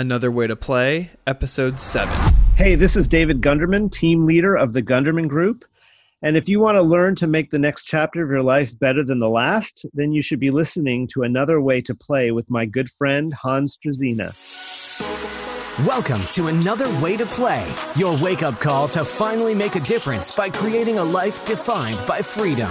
Another Way to Play, Episode 7. Hey, this is David Gunderman, team leader of the Gunderman Group. And if you want to learn to make the next chapter of your life better than the last, then you should be listening to Another Way to Play with my good friend Hans Struzyna. Welcome to Another Way to Play, your wake up call to finally make a difference by creating a life defined by freedom.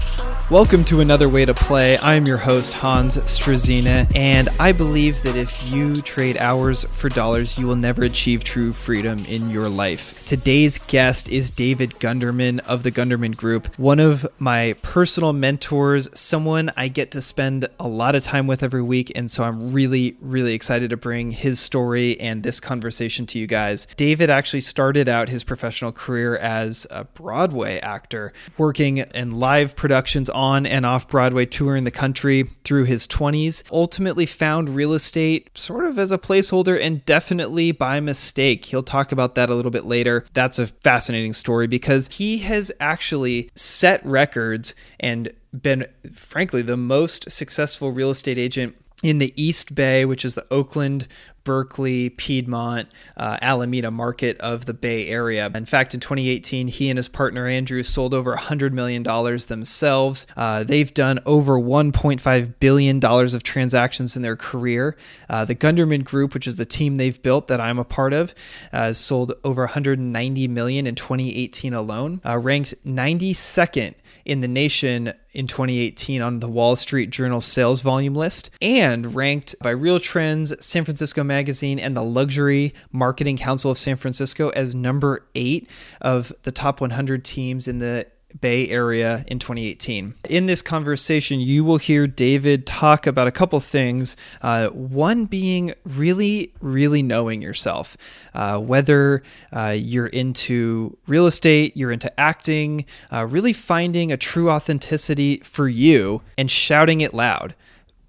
Welcome to another way to play. I'm your host, Hans Struzyna, and I believe that if you trade hours for dollars, you will never achieve true freedom in your life. Today's guest is David Gunderman of the Gunderman Group, one of my personal mentors, someone I get to spend a lot of time with every week. And so I'm really, really excited to bring his story and this conversation to you guys. David actually started out his professional career as a Broadway actor, working in live productions on and off Broadway, touring the country through his 20s. Ultimately, found real estate sort of as a placeholder and definitely by mistake. He'll talk about that a little bit later that's a fascinating story because he has actually set records and been, frankly, the most successful real estate agent in the East Bay, which is the Oakland, Berkeley, Piedmont, uh, Alameda market of the Bay Area. In fact, in 2018, he and his partner Andrew sold over $100 million themselves. Uh, they've done over $1.5 billion of transactions in their career. Uh, the Gunderman Group, which is the team they've built that I'm a part of, uh, sold over 190 million in 2018 alone, uh, ranked 92nd in the nation in 2018 on the Wall Street Journal sales volume list and ranked by Real Trends, San Francisco Magazine, and the Luxury Marketing Council of San Francisco as number eight of the top 100 teams in the Bay Area in 2018. In this conversation, you will hear David talk about a couple things. Uh, one being really, really knowing yourself, uh, whether uh, you're into real estate, you're into acting, uh, really finding a true authenticity for you and shouting it loud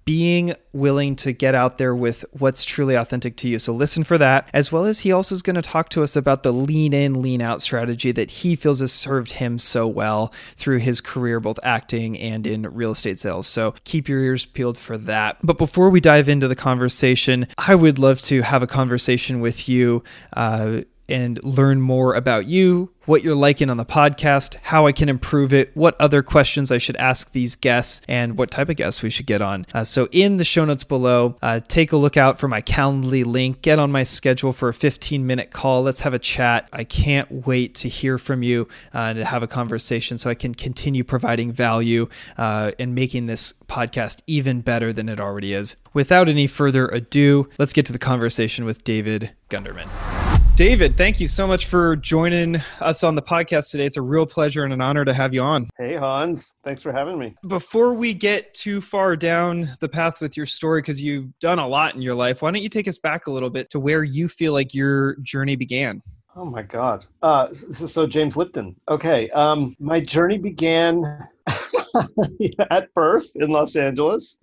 being willing to get out there with what's truly authentic to you. So listen for that, as well as he also is going to talk to us about the lean in, lean out strategy that he feels has served him so well through his career, both acting and in real estate sales. So keep your ears peeled for that. But before we dive into the conversation, I would love to have a conversation with you. Uh, and learn more about you, what you're liking on the podcast, how I can improve it, what other questions I should ask these guests, and what type of guests we should get on. Uh, so, in the show notes below, uh, take a look out for my Calendly link. Get on my schedule for a 15 minute call. Let's have a chat. I can't wait to hear from you uh, and to have a conversation so I can continue providing value uh, and making this podcast even better than it already is. Without any further ado, let's get to the conversation with David Gunderman. David, thank you so much for joining us on the podcast today. It's a real pleasure and an honor to have you on. Hey, Hans. Thanks for having me. Before we get too far down the path with your story, because you've done a lot in your life, why don't you take us back a little bit to where you feel like your journey began? Oh my God. Uh, so, so James Lipton. Okay. Um, my journey began at birth in Los Angeles.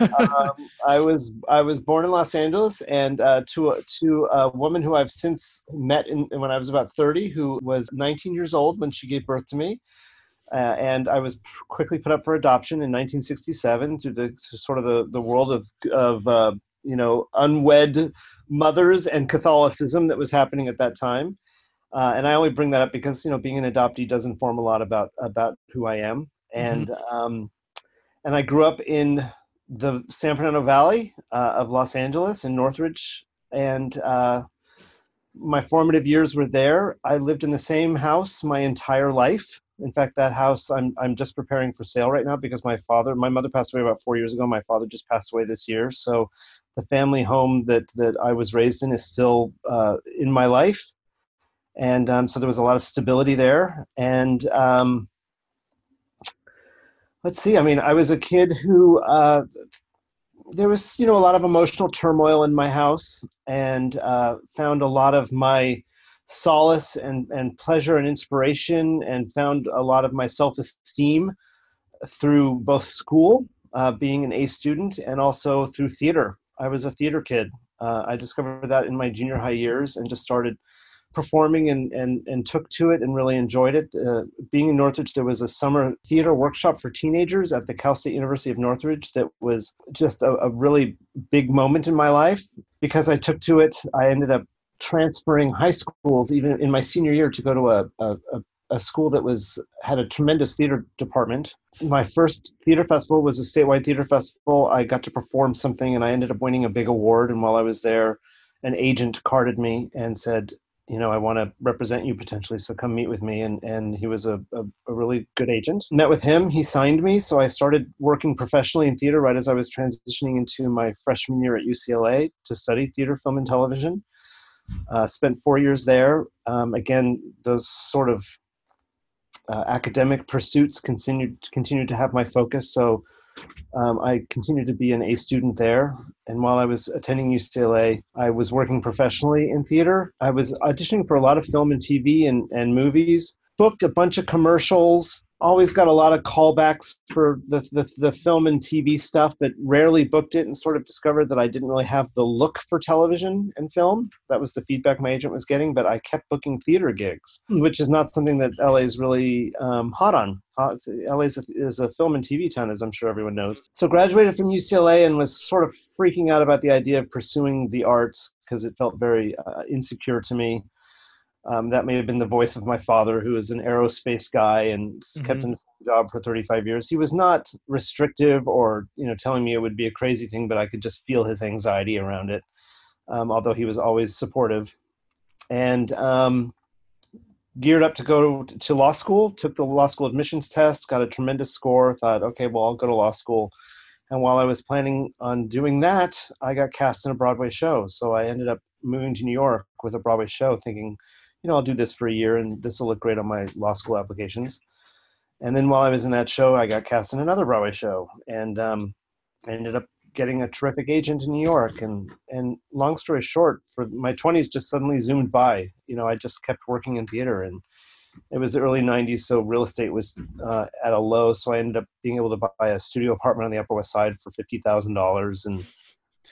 Um, I was I was born in Los Angeles, and uh, to a, to a woman who I've since met in, when I was about 30, who was 19 years old when she gave birth to me. Uh, and I was quickly put up for adoption in 1967 to, the, to sort of the, the world of, of uh, you know, unwed mothers and Catholicism that was happening at that time. Uh, and I only bring that up because you know being an adoptee does inform a lot about about who I am, and mm-hmm. um, and I grew up in the San Fernando Valley uh, of Los Angeles in Northridge, and uh, my formative years were there. I lived in the same house my entire life. In fact, that house I'm I'm just preparing for sale right now because my father, my mother passed away about four years ago. My father just passed away this year, so the family home that that I was raised in is still uh, in my life and um, so there was a lot of stability there. And um, let's see, I mean, I was a kid who uh, there was, you know, a lot of emotional turmoil in my house, and uh, found a lot of my solace and, and pleasure and inspiration and found a lot of my self esteem through both school, uh, being an A student, and also through theater. I was a theater kid. Uh, I discovered that in my junior high years and just started performing and, and, and took to it and really enjoyed it. Uh, being in Northridge, there was a summer theater workshop for teenagers at the Cal State University of Northridge that was just a, a really big moment in my life. Because I took to it, I ended up transferring high schools even in my senior year to go to a, a, a school that was had a tremendous theater department. My first theater festival was a statewide theater festival. I got to perform something and I ended up winning a big award. And while I was there, an agent carded me and said, you know, I want to represent you potentially, so come meet with me. And and he was a, a, a, really good agent. Met with him, he signed me, so I started working professionally in theater right as I was transitioning into my freshman year at UCLA to study theater, film, and television. Uh, spent four years there. Um, again, those sort of uh, academic pursuits continued continued to have my focus. So um, I continued to be an A student there. And while I was attending UCLA, I was working professionally in theater. I was auditioning for a lot of film and TV and, and movies, booked a bunch of commercials, always got a lot of callbacks for the, the, the, film and TV stuff, but rarely booked it and sort of discovered that I didn't really have the look for television and film. That was the feedback my agent was getting, but I kept booking theater gigs, which is not something that LA is really um, hot on. LA is a, is a film and TV town, as I'm sure everyone knows. So graduated from UCLA and was sort of freaking out about the idea of pursuing the arts because it felt very uh, insecure to me. Um, that may have been the voice of my father, who is an aerospace guy and mm-hmm. kept in the same job for 35 years. He was not restrictive or you know telling me it would be a crazy thing, but I could just feel his anxiety around it. Um, although he was always supportive, and um, geared up to go to law school. Took the law school admissions test, got a tremendous score. Thought, okay, well I'll go to law school. And while I was planning on doing that, I got cast in a Broadway show. So I ended up moving to New York with a Broadway show, thinking you know, I'll do this for a year and this will look great on my law school applications. And then while I was in that show, I got cast in another Broadway show and um, I ended up getting a terrific agent in New York. And, and long story short, for my 20s just suddenly zoomed by. You know, I just kept working in theater and it was the early 90s, so real estate was uh, at a low. So I ended up being able to buy a studio apartment on the Upper West Side for $50,000 and,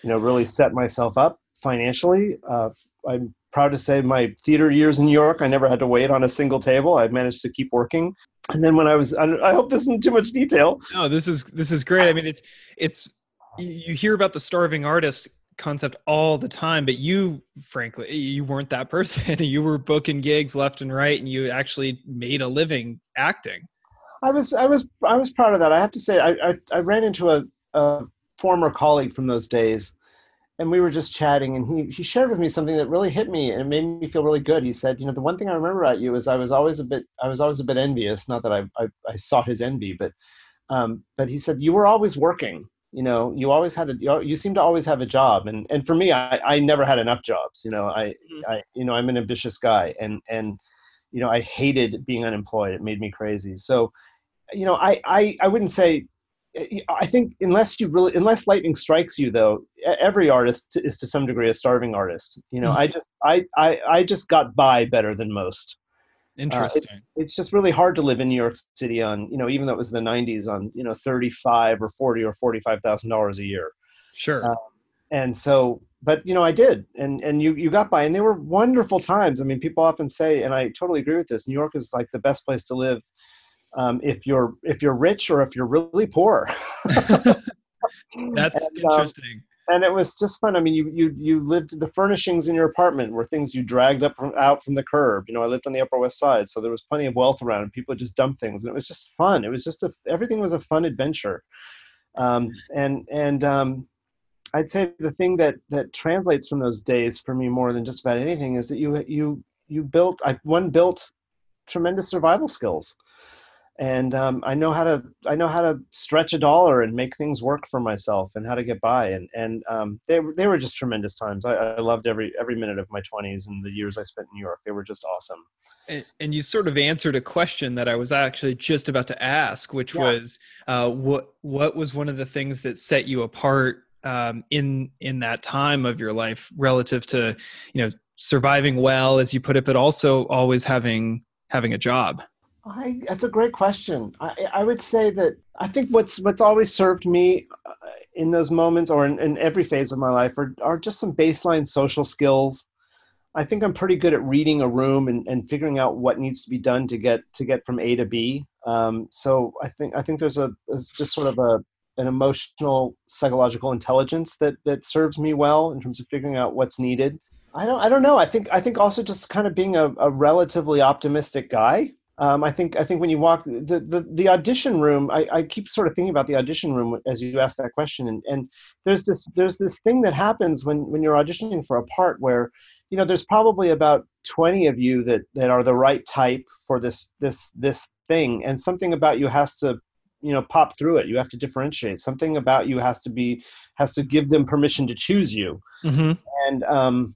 you know, really set myself up financially. Uh, I'm proud to say my theater years in New York, I never had to wait on a single table. I managed to keep working. And then when I was, I hope this isn't too much detail. No, this is this is great. I mean, it's it's you hear about the starving artist concept all the time, but you, frankly, you weren't that person. you were booking gigs left and right, and you actually made a living acting. I was, I was, I was proud of that. I have to say, I, I, I ran into a, a former colleague from those days and we were just chatting and he, he shared with me something that really hit me and it made me feel really good. He said you know the one thing i remember about you is i was always a bit i was always a bit envious not that i i, I sought his envy but um, but he said you were always working you know you always had a you, you seem to always have a job and and for me i i never had enough jobs you know i mm-hmm. i you know i'm an ambitious guy and and you know i hated being unemployed. It made me crazy. So you know i i, I wouldn't say I think unless you really unless lightning strikes you though, every artist is to some degree a starving artist. You know, mm-hmm. I just I, I I just got by better than most. Interesting. Uh, it, it's just really hard to live in New York City on you know even though it was the '90s on you know thirty five or forty or forty five thousand dollars a year. Sure. Um, and so, but you know, I did, and and you you got by, and they were wonderful times. I mean, people often say, and I totally agree with this. New York is like the best place to live um, if you're if you're rich or if you're really poor. That's and, um, interesting. Um, and it was just fun. I mean, you you you lived the furnishings in your apartment were things you dragged up from out from the curb. You know, I lived on the Upper West Side, so there was plenty of wealth around, and people just dumped things, and it was just fun. It was just a everything was a fun adventure, um, and and um, I'd say the thing that that translates from those days for me more than just about anything is that you you you built I one built tremendous survival skills and um, I know how to I know how to stretch a dollar and make things work for myself and how to get by and and um, they were they were just tremendous times. I, I, loved every every minute of my twenties and the years I spent in New York. They were just awesome. And, and, you sort of answered a question that I was actually just about to ask, which yeah. was uh, what what was one of the things that set you apart um, in in that time of your life relative to you know surviving well, as you put it, but also always having having a job? I, that's a great question. I, I would say that I think what's what's always served me uh, in those moments, or in, in every phase of my life, are, are just some baseline social skills. I think I'm pretty good at reading a room and, and figuring out what needs to be done to get to get from A to B. Um, so I think I think there's a just sort of a an emotional psychological intelligence that that serves me well in terms of figuring out what's needed. I don't I don't know. I think I think also just kind of being a, a relatively optimistic guy. Um, I think I think when you walk the, the, the audition room, I, I keep sort of thinking about the audition room as you ask that question, and, and there's this there's this thing that happens when when you're auditioning for a part where, you know, there's probably about 20 of you that that are the right type for this this this thing, and something about you has to you know pop through it. You have to differentiate. Something about you has to be has to give them permission to choose you. Mm-hmm. and um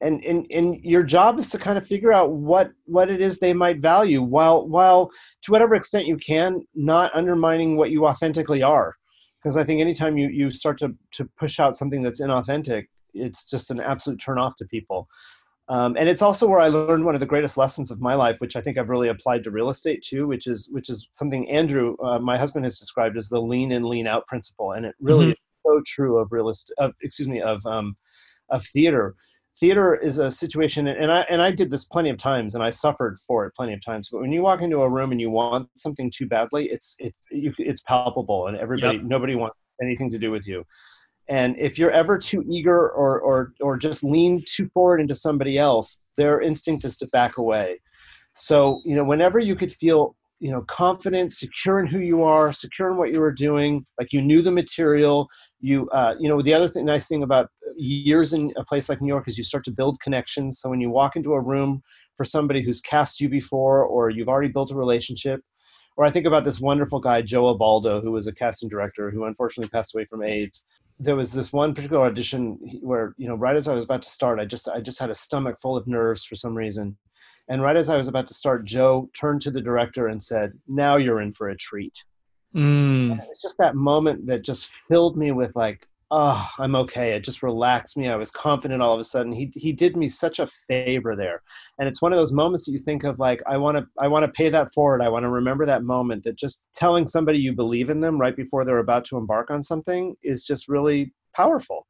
and, and and your job is to kind of figure out what what it is they might value while while to whatever extent you can not undermining what you authentically are because i think anytime you you start to to push out something that's inauthentic it's just an absolute turn off to people um, and it's also where I learned one of the greatest lessons of my life, which I think I've really applied to real estate too, which is which is something Andrew, uh, my husband, has described as the lean in, lean out principle, and it really mm-hmm. is so true of real estate. Of excuse me, of um, of theater. Theater is a situation, and I and I did this plenty of times, and I suffered for it plenty of times. But when you walk into a room and you want something too badly, it's it's it's palpable, and everybody, yep. nobody wants anything to do with you. And if you're ever too eager or, or, or just lean too forward into somebody else, their instinct is to back away. So, you know, whenever you could feel, you know, confident, secure in who you are, secure in what you were doing, like you knew the material, you, uh, you know, the other thing, nice thing about years in a place like New York is you start to build connections. So when you walk into a room for somebody who's cast you before, or you've already built a relationship, or I think about this wonderful guy, Joe Abaldo, who was a casting director who unfortunately passed away from AIDS. There was this one particular audition where you know right as i was about to start i just i just had a stomach full of nerves for some reason and right as i was about to start joe turned to the director and said now you're in for a treat mm. it's just that moment that just filled me with like oh, I'm okay. It just relaxed me. I was confident all of a sudden. He he did me such a favor there. And it's one of those moments that you think of like I want to I want to pay that forward. I want to remember that moment that just telling somebody you believe in them right before they're about to embark on something is just really powerful.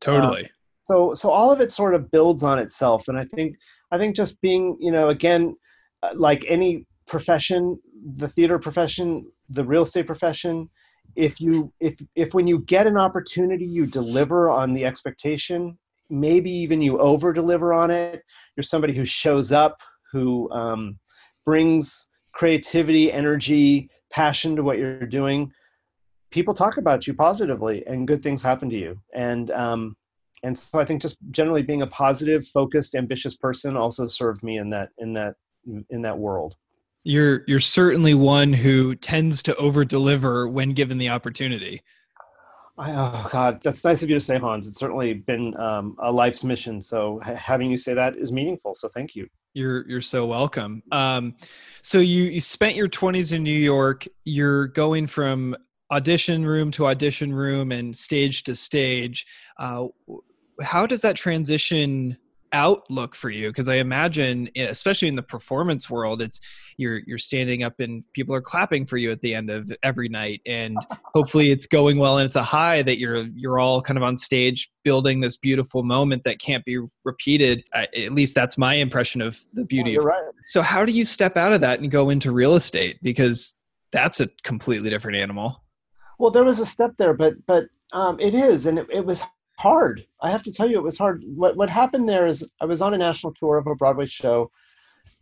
Totally. Um, so so all of it sort of builds on itself and I think I think just being, you know, again uh, like any profession, the theater profession, the real estate profession, if you if if when you get an opportunity you deliver on the expectation maybe even you over deliver on it you're somebody who shows up who um, brings creativity energy passion to what you're doing people talk about you positively and good things happen to you. And um, and so i think just generally being a positive focused ambitious person also served me in that in that in that world you're you're certainly one who tends to over deliver when given the opportunity. I, oh God, that's nice of you to say, Hans. It's certainly been um, a life's mission. So having you say that is meaningful. So thank you. You're you're so welcome. Um, so you you spent your 20s in New York. You're going from audition room to audition room and stage to stage. Uh, how does that transition outlook for you? Because i imagine especially in the performance world it's you're you're standing up and people are clapping for you at the end of every night and hopefully it's going well and it's a high that you're you're all kind of on stage building this beautiful moment that can't be repeated. At least that's my impression of the beauty of right. so how do you step out of that and go into real estate? Because that's a completely different animal. Well there was a step there but but um, it is and it, it was hard. I have to tell you, it was hard. What what happened there is I was on a national tour of a Broadway show,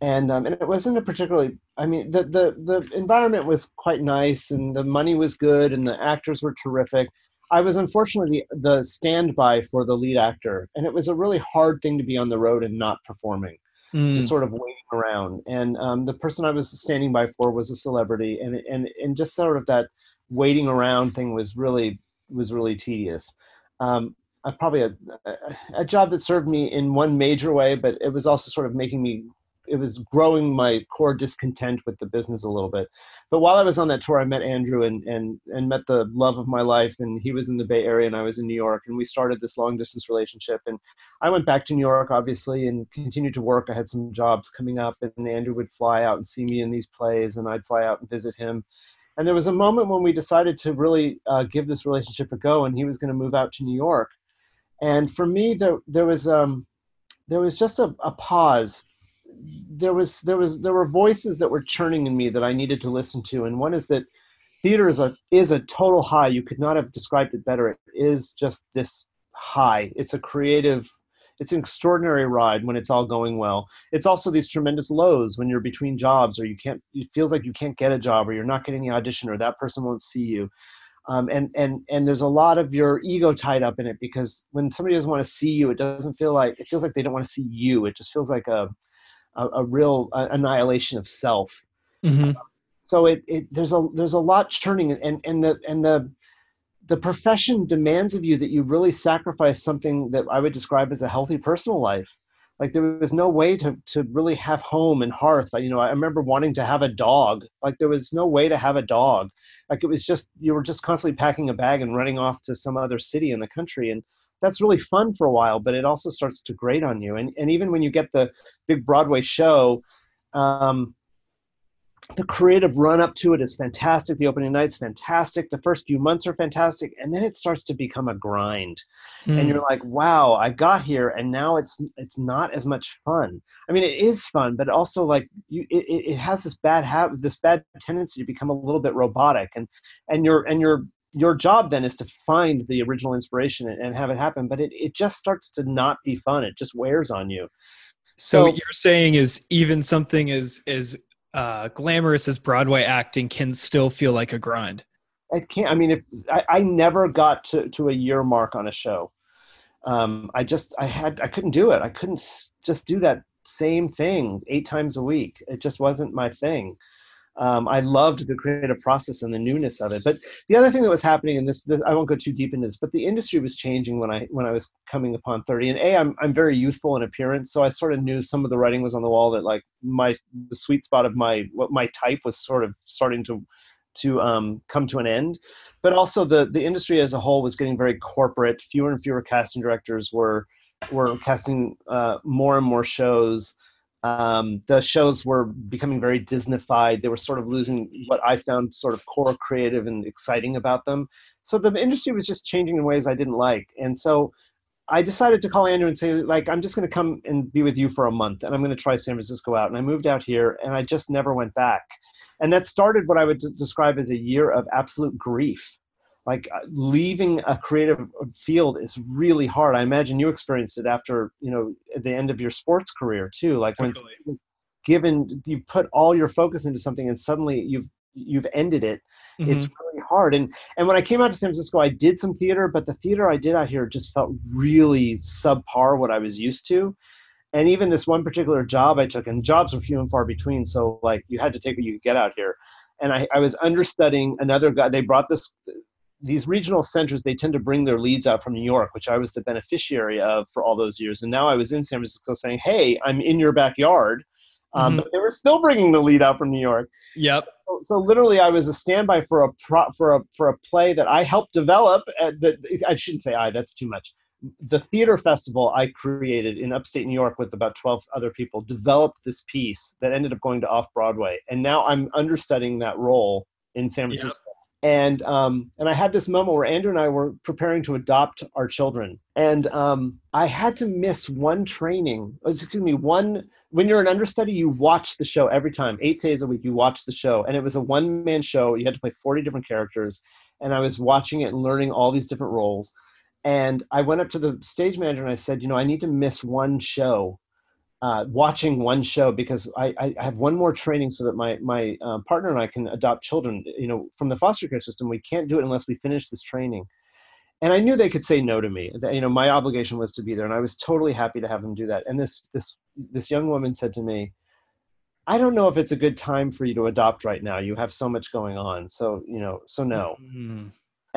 and um, and it wasn't a particularly. I mean, the the the environment was quite nice, and the money was good, and the actors were terrific. I was unfortunately the, the standby for the lead actor, and it was a really hard thing to be on the road and not performing, mm. just sort of waiting around. And um, the person I was standing by for was a celebrity, and and and just sort of that waiting around thing was really was really tedious. Um, probably a, a, a job that served me in one major way, but it was also sort of making me it was growing my core discontent with the business a little bit. But while I was on that tour, I met Andrew and and and met the love of my life. And he was in the Bay Area and I was in New York, and we started this long distance relationship. And I went back to New York, obviously, and continued to work. I had some jobs coming up, and Andrew would fly out and see me in these plays, and I'd fly out and visit him. And there was a moment when we decided to really uh, give this relationship a go, and he was going to move out to New York. And for me, there there was um, there was just a, a pause there was there was there were voices that were churning in me that I needed to listen to, and one is that theater is a is a total high. You could not have described it better. It is just this high. It's a creative. It's an extraordinary ride when it's all going well. It's also these tremendous lows when you're between jobs or you can't. It feels like you can't get a job or you're not getting the audition or that person won't see you. Um, and and and there's a lot of your ego tied up in it because when somebody doesn't want to see you, it doesn't feel like it feels like they don't want to see you. It just feels like a a, a real annihilation of self. Mm-hmm. so it, it there's a there's a lot churning and and the and the the profession demands of you that you really sacrifice something that I would describe as a healthy personal life. Like there was no way to to really have home and hearth. You know, I remember wanting to have a dog. Like there was no way to have a dog. Like it was just you were just constantly packing a bag and running off to some other city in the country. And that's really fun for a while, but it also starts to grate on you. And and even when you get the big Broadway show, um, the creative run up to it is fantastic. The opening night's fantastic. The first few months are fantastic, and then it starts to become a grind. Mm. And you're like, "Wow, I got here, and now it's it's not as much fun." I mean, it is fun, but also like you, it, it has this bad habit, this bad tendency to become a little bit robotic, and and you're and you're your job then is to find the original inspiration and, and have it happen but it, it just starts to not be fun it just wears on you so, so what you're saying is even something as as uh, glamorous as broadway acting can still feel like a grind. It can't i mean if i, I never got to, to a year mark on a show. Um, i just i had i couldn't do it. I couldn't just do that same thing eight times a week. It just wasn't my thing um, I loved the creative process and the newness of it. But the other thing that was happening, and this, this, I won't go too deep into this, but the industry was changing when I when I was coming upon 30. And a, I'm I'm very youthful in appearance, so I sort of knew some of the writing was on the wall that like my the sweet spot of my what my type was sort of starting to to um, come to an end. But also the the industry as a whole was getting very corporate. Fewer and fewer casting directors were were casting uh, more and more shows um, the shows were becoming very Disneyfied. They were sort of losing what I found sort of core creative and exciting about them. So the industry was just changing in ways I didn't like. And so I decided to call Andrew and say, like, I'm just going to come and be with you for a month and I'm going to try San Francisco out. And I moved out here and I just never went back. And that started what I would describe as a year of absolute grief like uh, leaving a creative uh, field is really hard. I imagine you experienced it after you know at the end of your sports career too like when given you put all your focus into something and suddenly you've you've ended it. Mm-hmm. it's really hard. And and when i came out to san francisco i did some theater but the theater i did out here just felt really subpar what i was used to. And even this one particular job i took and jobs were few and far between so like you had to take what you could get out here. And I, I was understudying another guy. They brought this these regional centers they tend to bring their leads out from new york which i was the beneficiary of for all those years. And now i was in san francisco saying hey i'm in your backyard. Um, mm-hmm. but they were still bringing the lead out from new york. Yep. So, so literally i was a standby for a pro, for a for a play that i helped develop at the, i shouldn't say i that's too much. The theater festival i created in upstate new york with about 12 other people developed this piece that ended up going to off broadway and now i'm understudying that role in san francisco. yep and um, and I had this moment where Andrew and I were preparing to adopt our children, and um, I had to miss one training. Oh, excuse me, one. When you're an understudy, you watch the show every time, eight days a week. You watch the show, and it was a one man show. You had to play 40 different characters, and I was watching it and learning all these different roles. And I went up to the stage manager and I said, you know, I need to miss one show uh, watching one show because I, I, have one more training so that my my uh, partner and I can adopt children. You know, from the foster care system, we can't do it unless we finish this training. And I knew they could say no to me. You know, my obligation was to be there, and I was totally happy to have them do that. And this this this young woman said to me, "I don't know if it's a good time for you to adopt right now. You have so much going on. So you know, so no." Mm-hmm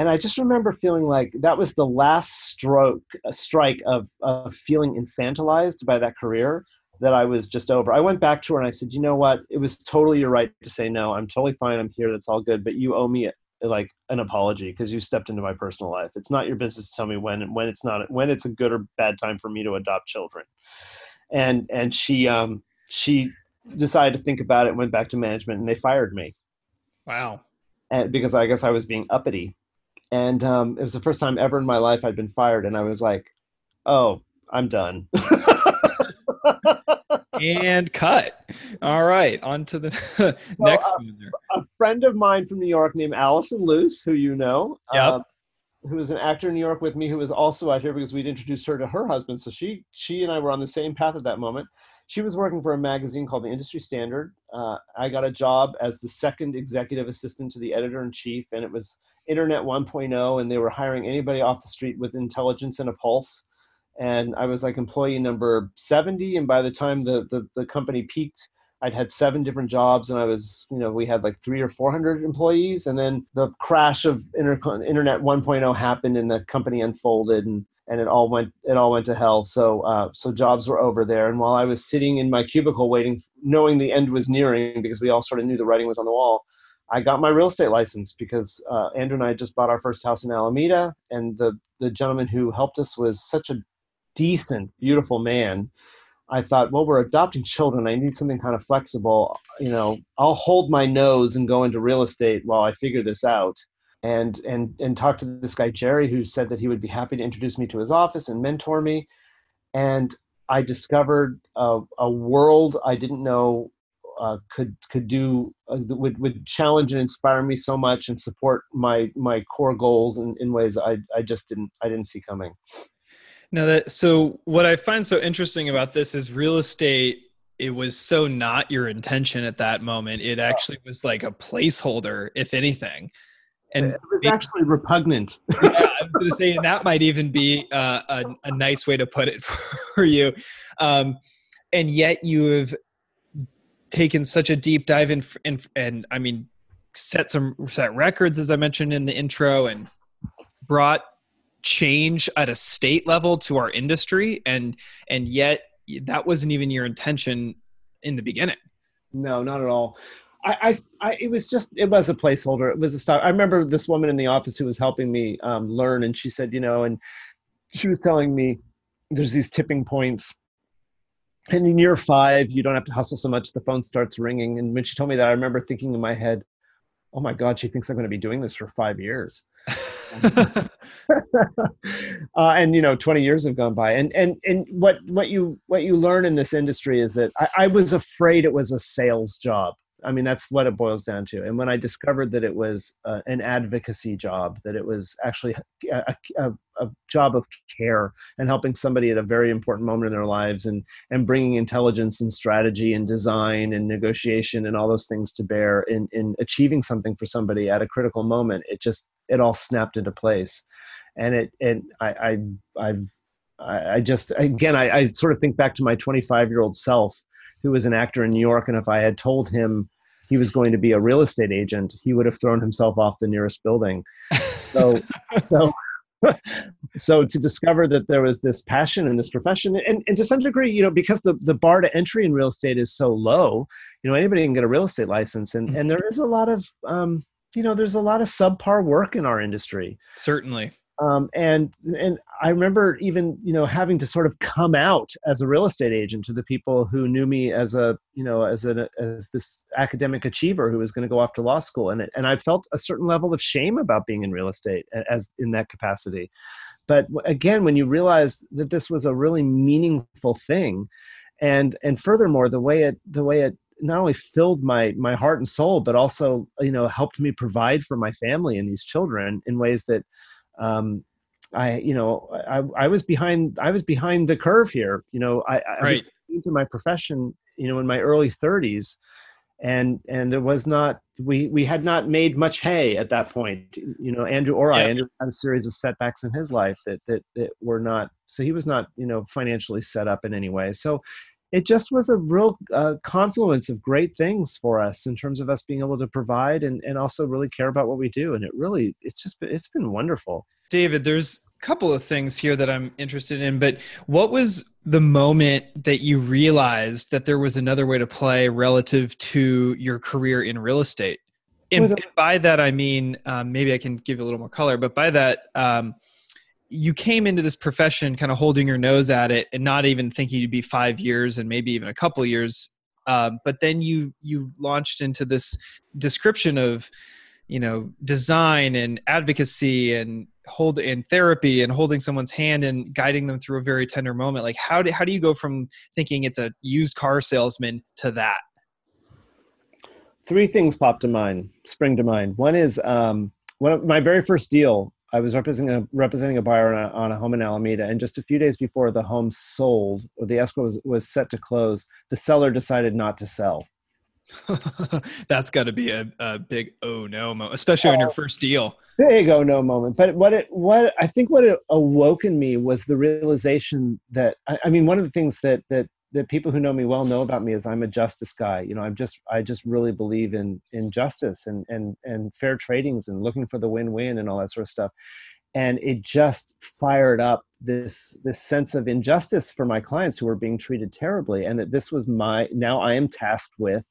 and I just remember feeling like that was the last stroke, strike of, of feeling infantilized by that career. that I was just over. I went back to her and I said, you know what? It was totally your right to say no. I'm totally fine. I'm here. That's all good. But you owe me like an apology because you stepped into my personal life. It's not your business to tell me when when it's not when it's a good or bad time for me to adopt children. And and she um she decided to think about it, went back to management, and they fired me. Wow. And because I guess I was being uppity. And um, it was the first time ever in my life I'd been fired, and I was like, "Oh, I'm done." and cut. All right, on to the next uh, one. There. A friend of mine from New York named Allison Luce, who you know, yep. Uh, who was an actor in New York with me, who was also out here because we'd introduced her to her husband. So she, she and I were on the same path at that moment. She was working for a magazine called the Industry Standard. Uh, I got a job as the second executive assistant to the editor in chief, and it was Internet 1.0, and they were hiring anybody off the street with intelligence and a pulse and I was like employee number 70. And by the time the, the, the company peaked, I'd had seven different jobs and I was, you know, we had like three or 400 employees. And then the crash of inter- internet 1.0 happened and the company unfolded and, and it all went, it all went to hell. So, uh, so jobs were over there. And while I was sitting in my cubicle waiting, knowing the end was nearing because we all sort of knew the writing was on the wall, I got my real estate license because uh, Andrew and I just bought our first house in Alameda, and the the gentleman who helped us was such a decent, beautiful man, I thought, well, we're adopting children. I need something kind of flexible. You know, I'll hold my nose and go into real estate while I figure this out. And and and talk to this guy Jerry, who said that he would be happy to introduce me to his office and mentor me. And I discovered a, a world I didn't know uh, could could do uh, would would challenge and inspire me so much and support my my core goals in, in ways I I just didn't I didn't see coming. Now that so what I find so interesting about this is real estate it was so not your intention at that moment. It actually was like a placeholder, if anything. And it was actually repugnant. yeah, I was going to say, and that might even be uh, a, a, nice way to put it for you. Um, and yet you have taken such a deep dive in, in, and I mean, set some set records, as I mentioned in the intro, and brought change at a state level to our industry and and yet that wasn't even your intention in the beginning no not at all I, I, I, it was just, it was a placeholder. It was a stop. I remember this woman in the office who was helping me um, learn, and she said, you know, and she was telling me there's these tipping points. And in year five, you don't have to hustle so much. The phone starts ringing. And when she told me that, I remember thinking in my head, oh my God, she thinks I'm going to be doing this for five years. uh, and you know 20 years have gone by and and and what what you what you learn in this industry is that I, I was afraid it was a sales job I mean, that's what it boils down to. And when I discovered that it was uh, an advocacy job, that it was actually a, a, a, job of care and helping somebody at a very important moment in their lives and, and bringing intelligence and strategy and design and negotiation and all those things to bear in, in achieving something for somebody at a critical moment, it just, it all snapped into place. And it, and I, I I've, I just, again, I, I sort of think back to my 25 year old self who was an actor in New York, and if I had told him he was going to be a real estate agent, he would have thrown himself off the nearest building. So, so, so to discover that there was this passion in this profession, and, and to some degree, you know, because the, the bar to entry in real estate is so low, you know, anybody can get a real estate license, and, and there is a lot of, um, you know, there's a lot of subpar work in our industry. Certainly um, and and I remember even you know having to sort of come out as a real estate agent to the people who knew me as a you know as a as this academic achiever who was going to go off to law school. And and I felt a certain level of shame about being in real estate as in that capacity, but again when you realize that this was a really meaningful thing, and and furthermore the way it the way it not only filled my my heart and soul but also you know helped me provide for my family and these children in ways that um, I, you know, I, I was behind, I was behind the curve here. You know, I, I right. was into my profession, you know, in my early 30s, and and there was not, we we had not made much hay at that point. You know, Andrew or I, Andrew had a series of setbacks in his life that that that were not. So he was not, you know, financially set up in any way. So it just was a real uh, confluence of great things for us in terms of us being able to provide and, and also really care about what we do. And it really it's just been, it's been wonderful. David there's a couple of things here that i'm interested in but what was the moment that you realized that there was another way to play relative to your career in real estate? And, and by that i mean um, maybe i can give you a little more color but by that um, you came into this profession kind of holding your nose at it and not even thinking you'd be five years and maybe even a couple years uh, but then you you launched into this description of you know design and advocacy and hold in therapy and holding someone's hand and guiding them through a very tender moment. Like how do, how do you go from thinking it's a used car salesman to that? Three things pop to mind spring to mind. One is um, one of my very first deal I was representing a, representing a buyer on a, on a, home in Alameda, and just a few days before the home sold, or the escrow was, was set to close, the seller decided not to sell. That's got to be a, a big oh no moment, especially oh, on your oh. first deal. Big oh no moment. But what it what I think what it awoke in me was the realization that I, I mean one of the things that that that people who know me well know about me is I'm a justice guy. You know, I'm just I just really believe in in justice and and and fair tradings and looking for the win-win and all that sort of stuff. And it just fired up this this sense of injustice for my clients who were being treated terribly, and that this was my now I am tasked with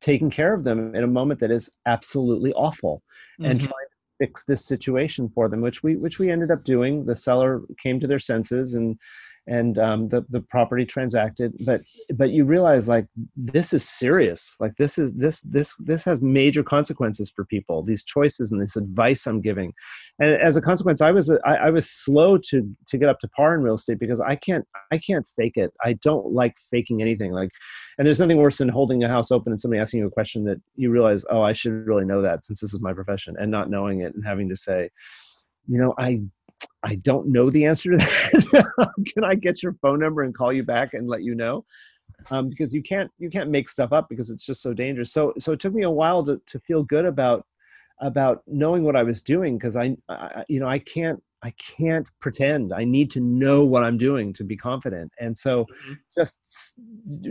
taking care of them in a moment that is absolutely awful mm-hmm. and trying to fix this situation for them, which we which we ended up doing. The seller came to their senses and and um, the the property transacted. But but you realize like this is serious. Like this is this this this has major consequences for people. These choices and this advice I'm giving, and as a consequence, I was I, I was slow to to get up to par in real estate because I can't I can't fake it. I don't like faking anything. Like, and there's nothing worse than holding a house open and somebody asking you a question that you realize oh I should really know that since this is my profession and not knowing it and having to say you know i I don't know the answer to that. Can I get your phone number and call you back and let you know? Um, because you can't you can't make stuff up because it's just so dangerous. So so it took me a while to to feel good about about knowing what I was doing because I, I you know I can't I can't pretend. I need to know what I'm doing to be confident. And so, mm-hmm. just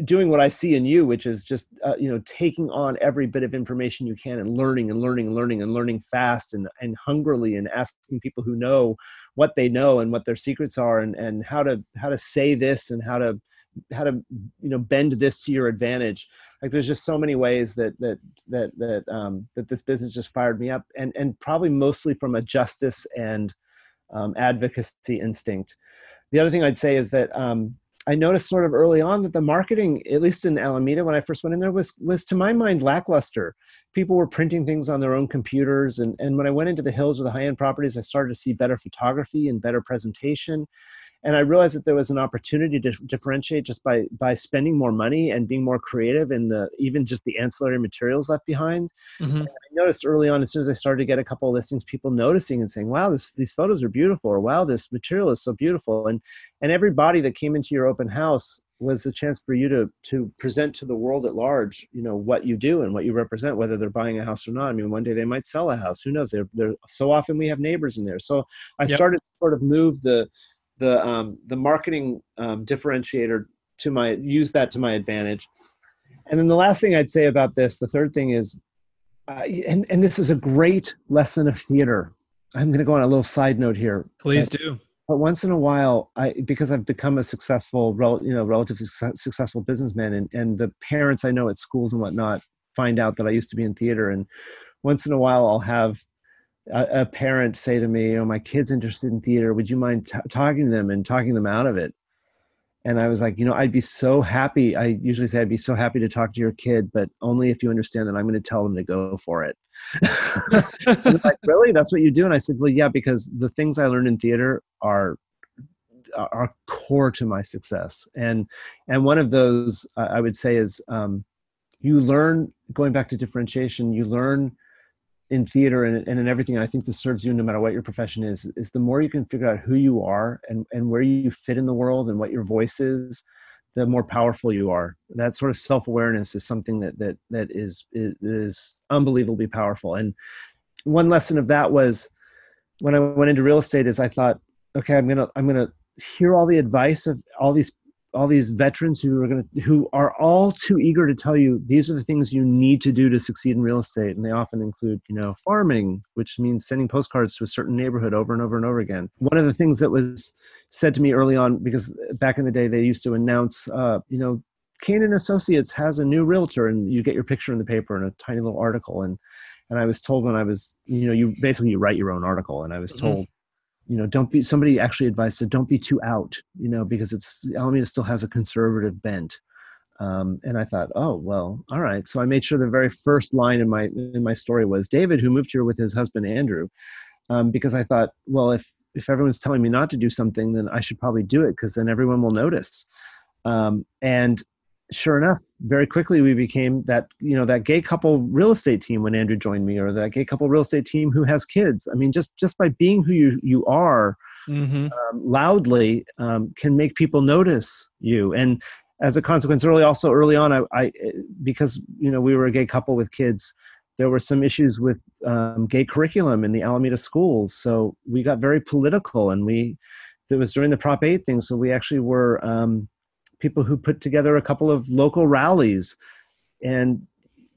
doing what I see in you, which is just uh, you know taking on every bit of information you can and learning and learning and learning and learning fast and and hungrily and asking people who know what they know and what their secrets are and and how to how to say this and how to how to you know bend this to your advantage like there's just so many ways that that that that um that this business just fired me up and and probably mostly from a justice and um, advocacy instinct. The other thing I'd say is that um, I noticed sort of early on that the marketing, at least in Alameda when I first went in there, was was to my mind lackluster. People were printing things on their own computers, and and when I went into the hills or the high end properties, I started to see better photography and better presentation and i realized that there was an opportunity to differentiate just by by spending more money and being more creative in the even just the ancillary materials left behind. Mm-hmm. i noticed early on as soon as i started to get a couple of listings people noticing and saying wow this, these photos are beautiful or wow this material is so beautiful. And and every body that came into your open house was a chance for you to to present to the world at large you know what you do and what you represent whether they're buying a house or not. I mean one day they might sell a house. Who knows? They're, they're so often we have neighbors in there. So i yep. started to sort of move the the um, the marketing um, differentiator to my use that to my advantage. And then the last thing I'd say about this, the third thing is, uh, and and this is a great lesson of theater. I'm going to go on a little side note here. Please but, do. But once in a while, I because I've become a successful, you know, relatively successful businessman, and and the parents I know at schools and whatnot find out that I used to be in theater, and once in a while I'll have a, a parent say to me, "Oh, my kid's interested in theater. Would you mind t- talking to them and talking them out of it?" And I was like, you know, I'd be so happy. I usually say I'd be so happy to talk to your kid, but only if you understand that I'm going to tell them to go for it. like, really? That's what you do? And I said, well, yeah, because the things I learned in theater are are core to my success. And and one of those uh, I would say is um, you learn going back to differentiation. You learn in theater and, and in everything i think this serves you no matter what your profession is is the more you can figure out who you are and, and where you fit in the world and what your voice is the more powerful you are. That sort of self-awareness is something that that that is is unbelievably powerful. And one lesson of that was when i went into real estate is i thought okay i'm gonna i'm gonna hear all the advice of all these all these veterans who are going to who are all too eager to tell you these are the things you need to do to succeed in real estate. And they often include you know farming which means sending postcards to a certain neighborhood over and over and over again. One of the things that was said to me early on because back in the day they used to announce uh, you know Kane Associates has a new realtor and you get your picture in the paper in a tiny little article. And and I was told when I was you know you basically you write your own article. And I was mm-hmm. told you know don't be somebody actually advised that don't be too out you know because it's alameda still has a conservative bent. Um, and i thought oh well all right. So i made sure the very first line in my in my story was david who moved here with his husband andrew. Um, because i thought well if if everyone's telling me not to do something then i should probably do it because then everyone will notice. Um, and sure enough, very quickly we became that you know that gay couple real estate team when Andrew joined me, or that gay couple real estate team who has kids. I mean, just just by being who you you are mm-hmm. um, loudly um, can make people notice you. And as a consequence, early also early on, I, I because you know we were a gay couple with kids. There were some issues with um, gay curriculum in the Alameda schools, so we got very political, and we. It was during the Prop 8 thing, so we actually were um, people who put together a couple of local rallies. And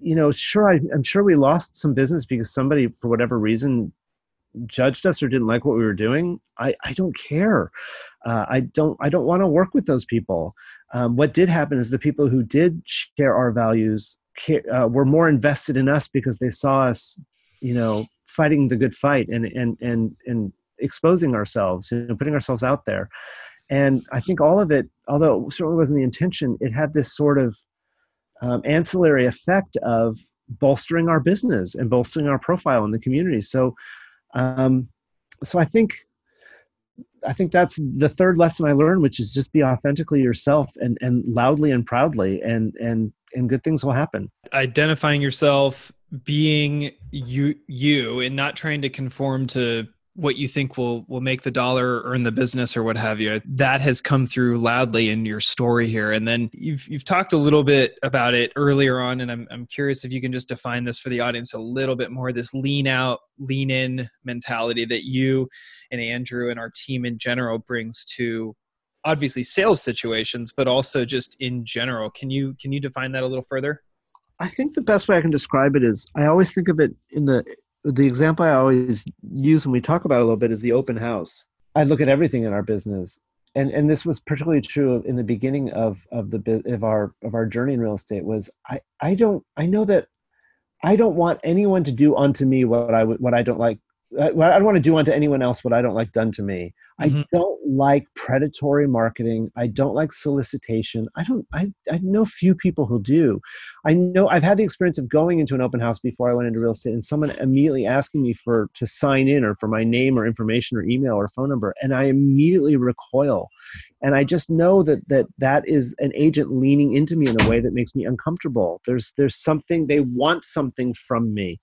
you know sure I, i'm sure we lost some business because somebody for whatever reason judged us or didn't like what we were doing. I, I don't care. Uh, i don't i don't want to work with those people. Um, what did happen is the people who did share our values uh, were more invested in us because they saw us you know fighting the good fight and and and and exposing ourselves you know putting ourselves out there and I think all of it, although it certainly wasn't the intention, it had this sort of um, ancillary effect of bolstering our business and bolstering our profile in the community. So, um, so I think I think that's the third lesson I learned, which is just be authentically yourself and and loudly and proudly, and and and good things will happen. Identifying yourself, being you you, and not trying to conform to what you think will will make the dollar earn the business or what have you. That has come through loudly in your story here. And then you've you've talked a little bit about it earlier on and I'm I'm curious if you can just define this for the audience a little bit more this lean out lean in mentality that you and Andrew and our team in general brings to obviously sales situations but also just in general. Can you can you define that a little further? I think the best way I can describe it is I always think of it in the the example I always use when we talk about a little bit is the open house. I look at everything in our business, and and this was particularly true in the beginning of of the of our of our journey in real estate. Was I I don't I know that I don't want anyone to do unto me what I what I don't like I, I don't want to do unto anyone else what I don't like done to me. Mm-hmm. I don't like predatory marketing. I don't like solicitation. I don't. I I know few people who do. I know I've had the experience of going into an open house before I went into real estate, and someone immediately asking me for to sign in or for my name or information or email or phone number, and I immediately recoil, and I just know that that that is an agent leaning into me in a way that makes me uncomfortable. There's there's something they want something from me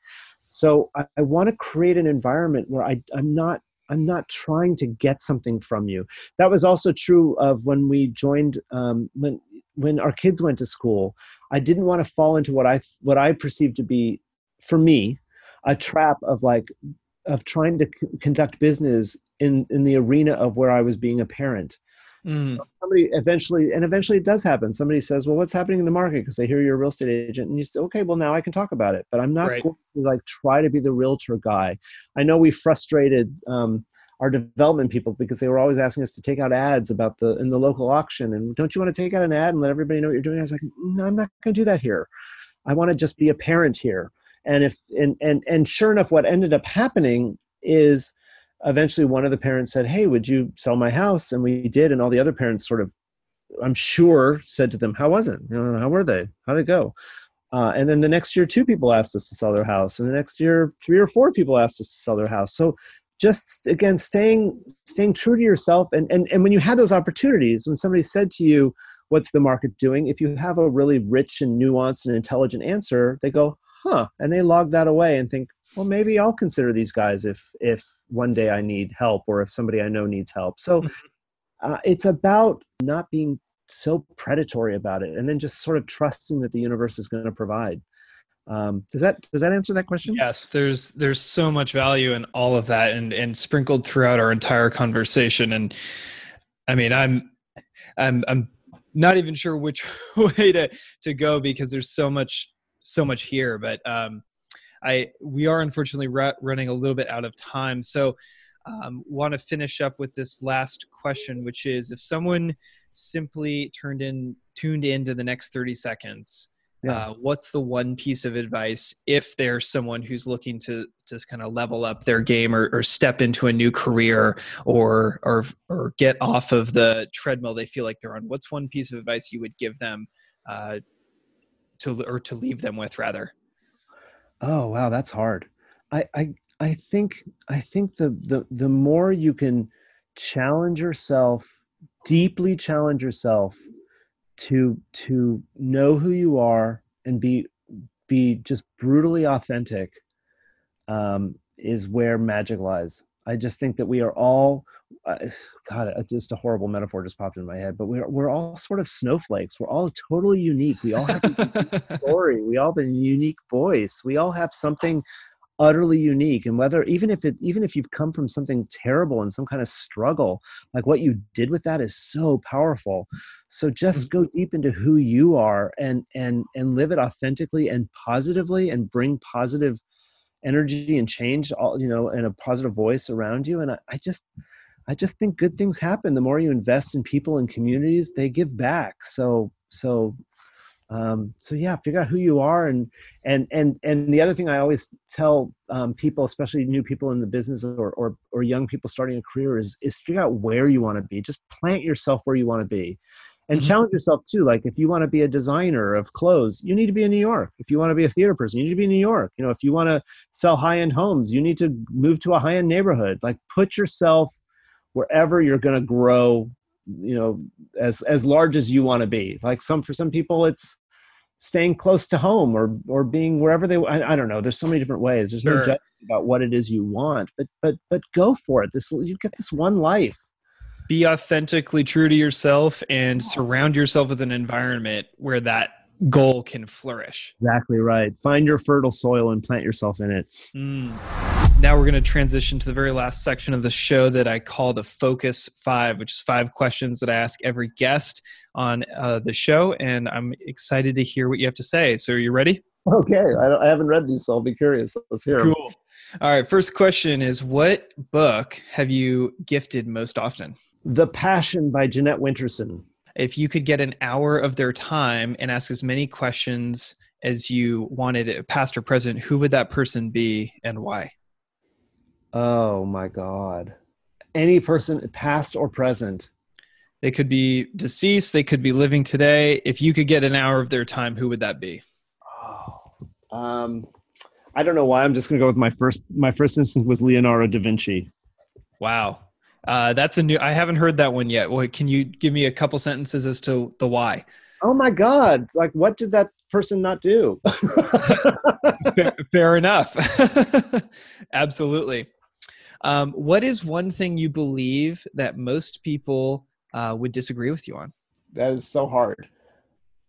so I, I want to create an environment where I, I'm not I'm not trying to get something from you. That was also true of when we joined um, when when our kids went to school. I didn't want to fall into what I what I perceived to be for me a trap of like of trying to c- conduct business in in the arena of where I was being a parent. Mm. Somebody eventually, and eventually it does happen. Somebody says, "Well, what's happening in the market?" Because they hear you're a real estate agent, and you say, "Okay, well now I can talk about it." But I'm not right. going to like try to be the realtor guy. I know we frustrated um, our development people because they were always asking us to take out ads about the in the local auction. And don't you want to take out an ad and let everybody know what you're doing? I was like, "No, I'm not going to do that here. I want to just be a parent here." And if and and and sure enough, what ended up happening is eventually one of the parents said, Hey, would you sell my house? And we did. And all the other parents sort of, I'm sure, said to them, How was it? You know, how were they? How did it go? Uh, and then the next year, two people asked us to sell their house. And the next year, three or four people asked us to sell their house. So just again, staying staying true to yourself. And, and, and when you had those opportunities, when somebody said to you, What's the market doing? If you have a really rich and nuanced and intelligent answer, they go, Huh. And they log that away and think, well maybe i'll consider these guys if if one day i need help or if somebody i know needs help so mm-hmm. uh, it's about not being so predatory about it and then just sort of trusting that the universe is going to provide um, does that does that answer that question yes there's there's so much value in all of that and and sprinkled throughout our entire conversation and i mean i'm i'm i'm not even sure which way to to go because there's so much so much here. But um, I we are unfortunately running a little bit out of time, so um, want to finish up with this last question, which is if someone simply turned in tuned into the next 30 seconds yeah. Uh, what's the one piece of advice if there's someone who's looking to just kind of level up their game or, or step into a new career or or or get off of the treadmill they feel like they're on? What's one piece of advice you would give them uh, to or to leave them with rather? Oh wow, that's hard. I I I think I think the the the more you can challenge yourself, deeply challenge yourself to to know who you are and be be just brutally authentic um, is where magic lies. I just think that we are all, uh, God, just a horrible metaphor just popped in my head, but we're, we're all sort of snowflakes. We're all totally unique. We all have a story. We all have a unique voice. We all have something utterly unique and whether even if it even if you've come from something terrible and some kind of struggle like what you did with that is so powerful so just mm-hmm. go deep into who you are and and and live it authentically and positively and bring positive energy and change all you know and a positive voice around you and I, I just i just think good things happen. The more you invest in people and communities they give back. So so um, so yeah figure out who you are and and and and the other thing i always tell um, people especially new people in the business or, or or young people starting a career is is figure out where you want to be. Just plant yourself where you want to be and mm-hmm. challenge yourself too. Like if you want to be a designer of clothes you need to be in new york. If you want to be a theater person you need to be in new york. You know if you want to sell high-end homes you need to move to a high-end neighborhood. Like put yourself wherever you're going to grow you know as as large as you want to be. Like some for some people it's staying close to home or or being wherever they I, I don't know. There's so many different ways. There's sure. no judgment about what it is you want but but but go for it. This you get this one life. Be authentically true to yourself and surround yourself with an environment where that goal can flourish exactly right find your fertile soil and plant yourself in it mm now we're going to transition to the very last section of the show that I call the Focus Five, which is five questions that I ask every guest on uh, the show. And I'm excited to hear what you have to say. So, are you ready? Okay. I, I haven't read these, so I'll be curious. Let's hear Cool. Them. All right. First question is What book have you gifted most often? The Passion by Jeanette Winterson. If you could get an hour of their time and ask as many questions as you wanted, past or present, who would that person be and why? Oh my God. Any person, past or present. They could be deceased, they could be living today. If you could get an hour of their time, who would that be? Oh, um, I don't know why. I'm just going to go with my first. My first instance was Leonardo da Vinci. Wow, uh, that's a new. I haven't heard that one yet. Well, can you give me a couple sentences as to the why? Oh my God! Like, what did that person not do? fair, fair enough. Absolutely. Um, what is one thing you believe that most people uh, would disagree with you on? That is so hard.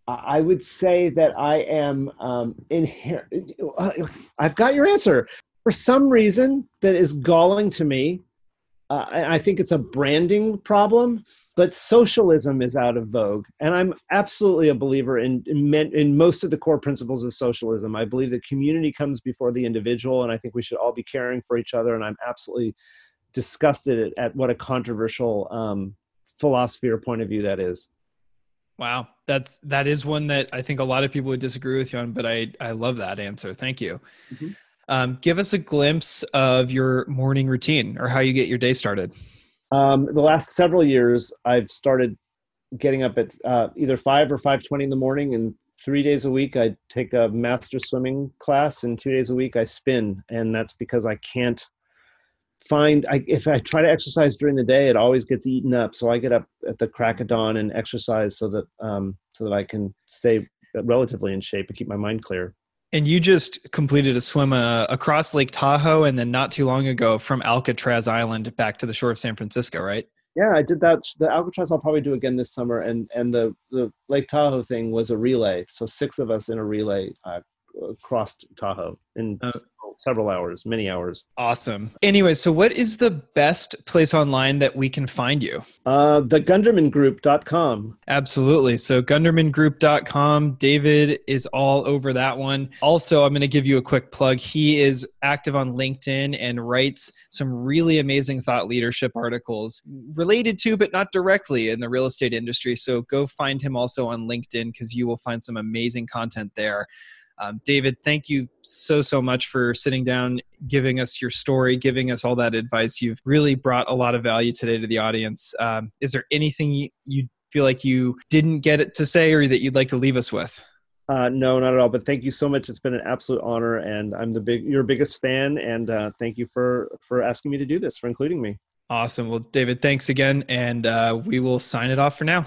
I would say that I am um, inherent. Uh, I've got your answer. For some reason that is galling to me, uh, I think it's a branding problem but socialism is out of vogue. And i'm absolutely a believer in, in, in most of the core principles of socialism. I believe that community comes before the individual and i think we should all be caring for each other. And i'm absolutely disgusted at, at what a controversial um, philosophy or point of view that is. Wow. That's that is one that i think a lot of people would disagree with you on but i i love that answer. Thank you. Mm-hmm. Um, give us a glimpse of your morning routine or how you get your day started um, the last several years, I've started getting up at uh, either five or five twenty in the morning, and three days a week I take a master swimming class, and two days a week I spin, and that's because I can't find I, if I try to exercise during the day, it always gets eaten up. So I get up at the crack of dawn and exercise so that um, so that I can stay relatively in shape and keep my mind clear. And you just completed a swim uh, across Lake Tahoe and then not too long ago from Alcatraz Island back to the shore of San Francisco, right? Yeah, I did that. The Alcatraz I'll probably do again this summer, and and the the Lake Tahoe thing was a relay. So six of us in a relay uh, crossed Tahoe in uh, several hours, many hours. Awesome. Anyway, so what is the best place online that we can find you? Uh, the GundermanGroup.com. Absolutely. So GundermanGroup.com. David is all over that one. Also, I'm going to give you a quick plug. He is active on LinkedIn and writes some really amazing thought leadership articles related to, but not directly in the real estate industry. So go find him also on LinkedIn because you will find some amazing content there. Um, David, thank you so, so much for sitting down, giving us your story, giving us all that advice. You've really brought a lot of value today to the audience. Um, is there anything you, feel like you didn't get it to say or that you'd like to leave us with? Uh, no, not at all. But thank you so much. It's been an absolute honor, and I'm the big your biggest fan. And uh, thank you for for asking me to do this, for including me. Awesome. Well, David, thanks again, and uh, we will sign it off for now.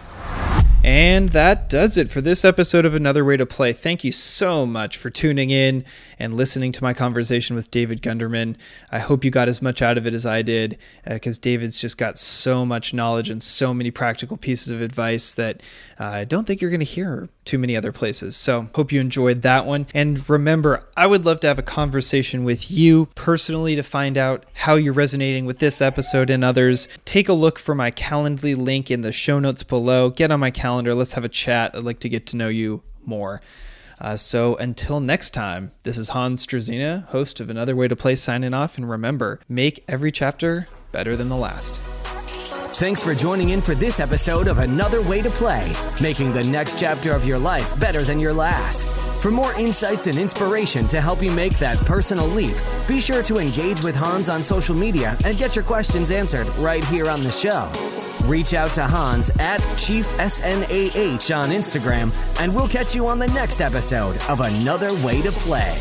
And that does it for this episode of Another Way to Play. Thank you so much for tuning in and listening to my conversation with David Gunderman. I hope you got as much out of it as I did, because uh, David's just got so much knowledge and so many practical pieces of advice that uh, I don't think you're going to hear too many other places. So, hope you enjoyed that one. And remember, I would love to have a conversation with you personally to find out how you're resonating with this episode and others. Take a look for my Calendly link in the show notes below. Get on my calendar. Let's have a chat. I'd like to get to know you more. Uh, so until next time, this is Hans Struzyna, host of Another Way to Play, signing off. And remember, make every chapter better than the last. Thanks for joining in for this episode of Another Way to Play, making the next chapter of your life better than your last. For more insights and inspiration to help you make that personal leap, be sure to engage with Hans on social media and get your questions answered right here on the show. Reach out to Hans at Chief SNAH on Instagram, and we'll catch you on the next episode of Another Way to Play.